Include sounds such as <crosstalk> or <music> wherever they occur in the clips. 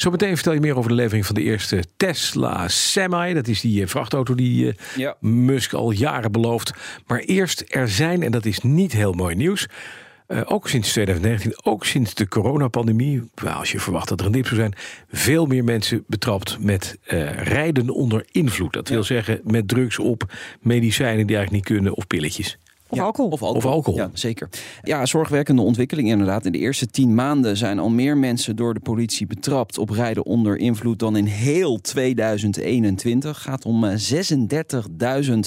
Zometeen vertel je meer over de levering van de eerste Tesla Semi. Dat is die eh, vrachtauto die eh, Ja. Musk al jaren belooft. Maar eerst, er zijn, en dat is niet heel mooi nieuws... eh, ook sinds 2019, ook sinds de coronapandemie... wel, als je verwacht dat er een dip zou zijn... veel meer mensen betrapt met rijden onder invloed. Dat wil zeggen met drugs op, medicijnen die eigenlijk niet kunnen... of pilletjes. Of alcohol. Of alcohol. Of alcohol. Ja, zeker. Ja, zorgwekkende ontwikkeling inderdaad. In de eerste tien maanden zijn al meer mensen door de politie betrapt op rijden onder invloed dan in heel 2021. Gaat om eh, 36.000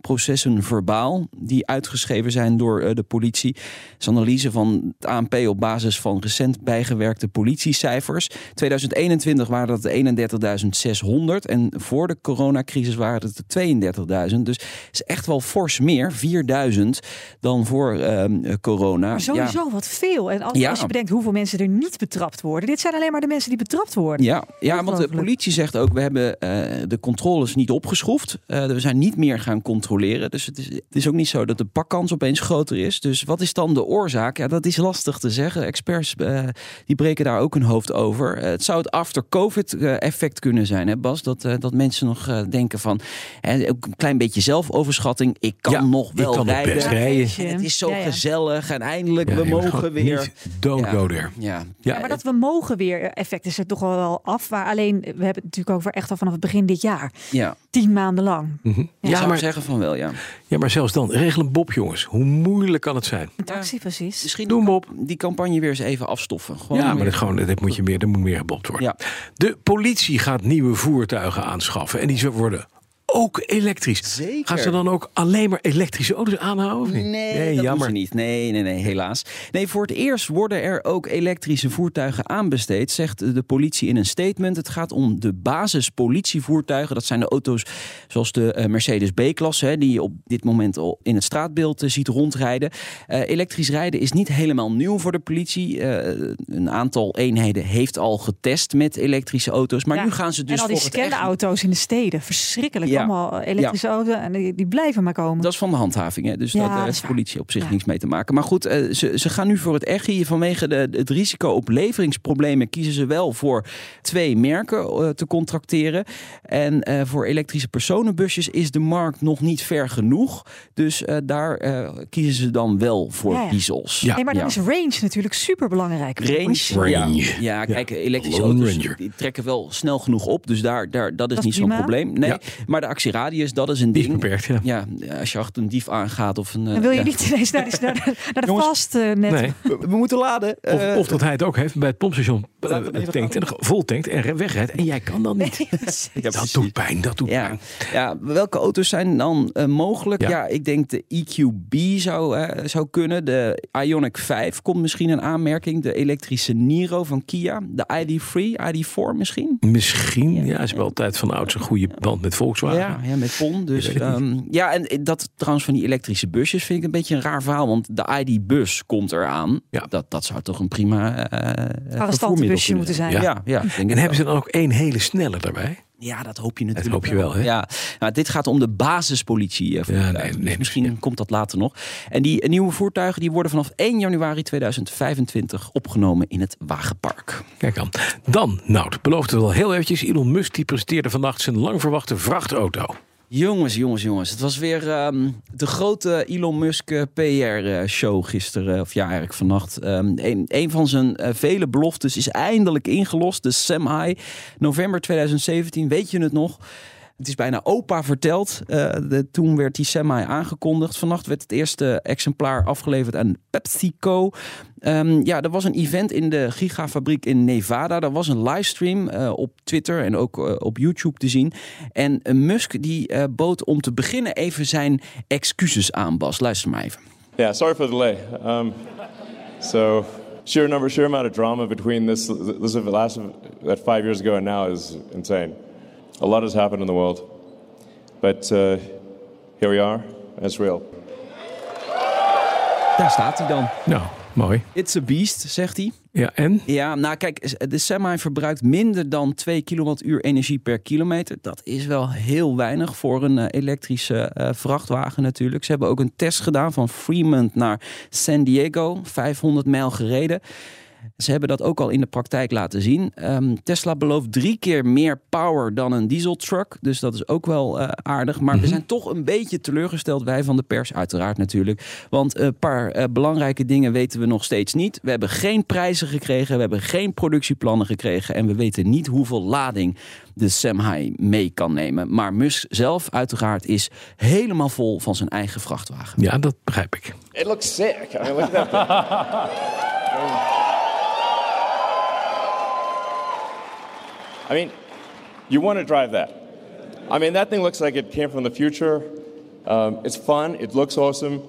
processen verbaal die uitgeschreven zijn door eh, de politie. Dat is analyse van het ANP op basis van recent bijgewerkte politiecijfers. 2021 waren dat 31.600 en voor de coronacrisis waren het er 32.000. Dus is echt wel fors meer, 4.000 dan voor ehm, corona. Maar sowieso wat veel. En als, Ja. als je bedenkt hoeveel mensen er niet betrapt worden. Dit zijn alleen maar de mensen die betrapt worden. Ja, ja, want de politie zegt ook, we hebben eh, de controles niet opgeschroefd. Eh, we zijn niet meer gaan controleren. Dus het is, het is ook niet zo dat de pakkans opeens groter is. Dus wat is dan de oorzaak? Ja, dat is lastig te zeggen. Experts eh, die breken daar ook hun hoofd over. Het zou het after-covid effect kunnen zijn, hè Bas? Dat, eh, dat mensen nog eh, denken van, hè, ook een klein beetje zelfoverschatting. Ik kan Ja, nog wel kan rijden. Het is zo Ja, ja. gezellig en eindelijk, Ja, we mogen weer. Niet don't Ja. go there. Ja, Ja, Ja, maar dat we mogen weer effect is er toch wel wel af. Maar alleen, we hebben het natuurlijk over echt al vanaf het begin dit jaar. ja. Tien maanden lang. Mhm. Ja, ja, zou maar, zeggen van wel, ja. ja, maar zelfs dan, regel een Bob jongens. Hoe moeilijk kan het zijn? Een taxi, precies. Misschien Doe hem op. die campagne weer eens even afstoffen. Gewoon Ja, maar dat, gewoon, dat moet je meer, dat moet meer gebopt worden. Ja. De politie gaat nieuwe voertuigen aanschaffen. En die zullen worden ook elektrisch. Zeker. Gaan ze dan ook alleen maar elektrische auto's aanhouden? Of niet? Nee, dat jammer. doen ze niet. Nee, nee, nee, helaas. Nee, voor het eerst worden er ook elektrische voertuigen aanbesteed, zegt de politie in een statement. Het gaat om de basispolitievoertuigen. Dat zijn de auto's zoals de eh, Mercedes B-klasse, hè, die je op dit moment al in het straatbeeld eh, ziet rondrijden. Eh, elektrisch rijden is niet helemaal nieuw voor de politie. Eh, een aantal eenheden heeft al getest met elektrische auto's, maar Ja, nu gaan ze dus en al die voor het echt scanauto's in de steden. Verschrikkelijk. Ja. Allemaal elektrische auto's. En die, die blijven maar komen. Dat is van de handhaving, hè? dus Ja, daar dat daar is heeft de politie op zich Ja. niks mee te maken. Maar goed, eh, ze, ze gaan nu voor het echi. Vanwege de, het risico op leveringsproblemen kiezen ze wel voor twee merken eh, te contracteren. En eh, voor elektrische personenbusjes is de markt nog niet ver genoeg. Dus eh, daar eh, kiezen ze dan wel voor Ja, ja. diesels. Ja. Nee, maar dan Ja. is range natuurlijk super belangrijk. Range. Range. Ja, ja, kijk, elektrische Lone auto's die trekken wel snel genoeg op. Dus daar, daar, dat is Dat niet zo'n probleem. Nee, Ja. maar de actieradius, dat is een Die is ding. beperkt, ja. Ja, als je achter een dief aangaat of een... eh, Dan wil je ja. niet ineens naar de, naar de, naar de Jongens. vast eh, net. Nee. We, we moeten laden. Of, Eh, of dat hij het ook heeft bij het pompstation tankt en vol tankt en wegrijdt. En jij kan dan niet. <laughs> Dat precies. doet pijn, dat doet Ja, pijn. ja, welke auto's zijn dan mogelijk? Ja. Ja. ik denk de EQB zou, zou kunnen. De Ioniq 5 komt misschien in aanmerking. De elektrische Niro van Kia. De ID3, ID4 misschien. Misschien, ja, is wel altijd van ouds een goede band met Volkswagen. Ja, ja, met PON. Dus, <laughs> ehm, ja, en dat trouwens van die elektrische busjes vind ik een beetje een raar verhaal. Want de ID-bus komt eraan. Ja. Dat, dat zou toch een prima eh kunnen moeten zijn. Ja, ja, ja, ik denk En hebben ze dan ook één hele snelle daarbij? Ja, dat hoop je natuurlijk. hoop je wel, hè? Ja, nou, dit gaat om de basispolitie. eh, voertuigen. nee, nee, Dus misschien ja. komt dat later nog. En die nieuwe voertuigen die worden vanaf 1 januari 2025 opgenomen in het Wagenpark. Kijk dan. Dan, nou, het beloofde wel heel eventjes. Elon Musk die presenteerde vannacht zijn lang verwachte vrachtauto. Jongens, jongens, jongens. Het was weer ehm, de grote Elon Musk eh, PR-show gisteren. Of ja, eigenlijk vannacht. Ehm, een, een van zijn eh, vele beloftes is eindelijk ingelost. De Semi. November 2017, weet je het nog? Het is bijna opa verteld. Eh, toen werd die semi aangekondigd. Vannacht werd het eerste exemplaar afgeleverd aan PepsiCo. Ehm, ja, er was een event in de gigafabriek in Nevada. Er was een livestream eh, op Twitter en ook eh, op YouTube te zien. En Musk die bood om te beginnen even zijn excuses aan, Bas. Luister maar even. Yeah, sorry for the delay. Um, so, sheer number, sheer amount of drama between this, this last five years ago and now is insane. A lot has happened in the world. but uh, here we are. It's real. Daar staat hij dan. Nou, mooi. It's a beast, zegt hij. Ja, en? Ja, nou kijk, de semi verbruikt minder dan 2 kilowattuur energie per kilometer. Dat is wel heel weinig voor een eh, elektrische eh, vrachtwagen natuurlijk. Ze hebben ook een test gedaan van Fremont naar San Diego. 500 mijl gereden. Ze hebben dat ook al in de praktijk laten zien. Ehm, Tesla belooft drie keer meer power dan een dieseltruck. Dus dat is ook wel eh, aardig. Maar we zijn toch een beetje teleurgesteld, wij van de pers, uiteraard natuurlijk. Want een paar eh, belangrijke dingen weten we nog steeds niet. We hebben geen prijzen gekregen, we hebben geen productieplannen gekregen. En we weten niet hoeveel lading de Semhai mee kan nemen. Maar Musk zelf, uiteraard, is helemaal vol van zijn eigen vrachtwagen. Ja, dat begrijp ik. It looks sick. I mean, look at that <laughs> I mean, you want to drive that. I mean, that thing looks like it came from the future. Um, it's fun. It looks awesome.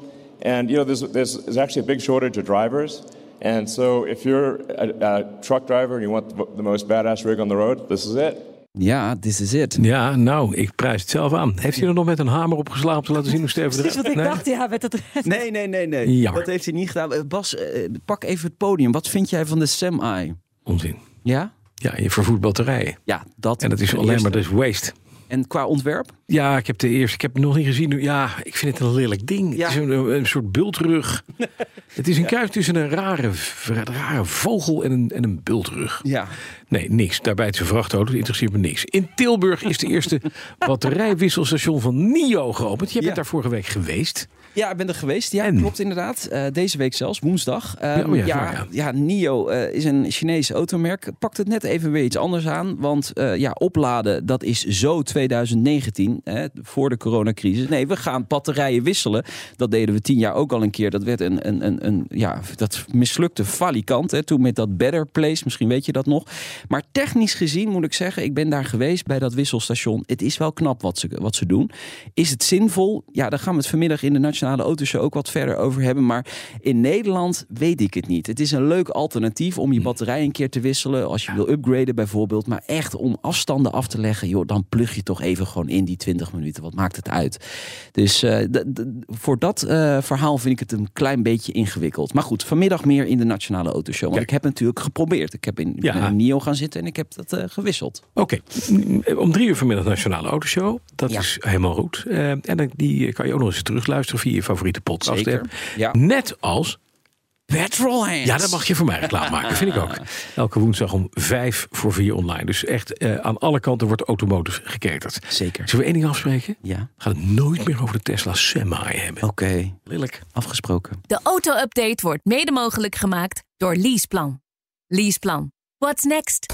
And, you know, there's, there's, there's actually a big shortage of drivers. And so if you're a, a truck driver and you want the, the most badass rig on the road, this is it. Ja, this is it. Ja, nou, ik prijs het zelf aan. Heeft hij er nog met een hamer op geslagen om te laten zien hoe <laughs> stevig Precies het wat ik Nee? dacht, ja, met het Nee, nee, nee, nee. Jammer. Dat heeft hij niet gedaan. Eh, Bas, eh, pak even het podium. Wat vind jij van de Semi? Onzin. Ja? Ja, je vervoert batterijen. Ja, dat. En dat is alleen maar dus waste. En qua ontwerp? Ja, ik heb de eerste, ik heb het nog niet gezien. Ja, ik vind het een lelijk ding. Ja. Het is een, een soort bultrug. <laughs> het is een kruis tussen een rare, rare vogel en een, en een bultrug. Ja. Nee, niks. Daarbij het vrachtauto, dat interesseert me niks. In Tilburg is de eerste <laughs> batterijwisselstation van NIO geopend. Je bent Ja. daar vorige week geweest. Ja, ik ben er geweest. Ja, En? klopt inderdaad. Eh, deze week zelfs, woensdag. Ehm, Ja, oh ja, ja, NIO eh, is een Chinees automerk. Pakt het net even weer iets anders aan. Want eh, ja, opladen, dat is zo 2019, hè, voor de coronacrisis. Nee, we gaan batterijen wisselen. Dat deden we tien jaar ook al een keer. Dat werd een, een, een, een ja, dat mislukte falikant. Hè, toen met dat Better Place, misschien weet je dat nog. Maar technisch gezien moet ik zeggen, ik ben daar geweest bij dat wisselstation. Het is wel knap wat ze, wat ze doen. Is het zinvol? Ja, daar gaan we het vanmiddag in de Nationale Autoshow ook wat verder over hebben. Maar in Nederland weet ik het niet. Het is een leuk alternatief om je batterij een keer te wisselen. Als je wil upgraden bijvoorbeeld. Maar echt om afstanden af te leggen. Joh, dan plug je toch even gewoon in die 20 minuten. Wat maakt het uit? Dus d- voor dat eh, verhaal vind ik het een klein beetje ingewikkeld. Maar goed, vanmiddag meer in de Nationale Autoshow. Want Kijk. ik heb natuurlijk geprobeerd. Ik heb in, Ja. in NIO gaan zitten en ik heb dat eh, gewisseld. Oké, om drie uur vanmiddag Nationale Autoshow. Dat Ja. is helemaal goed. En dan, die kan je ook nog eens terugluisteren via je favoriete podcast. Net als Petrolheads. Ja, dat mag je voor mij reclame maken, vind ik ook. <laughs> Elke woensdag om vijf voor vier online. Dus echt eh, aan alle kanten wordt automotive geketerd. Zeker. Zullen we één ding afspreken? Ja, We gaan het nooit meer over de Tesla Semi hebben. oké. Lelijk. Afgesproken. De auto-update wordt mede mogelijk gemaakt door Leaseplan. Leaseplan. What's next?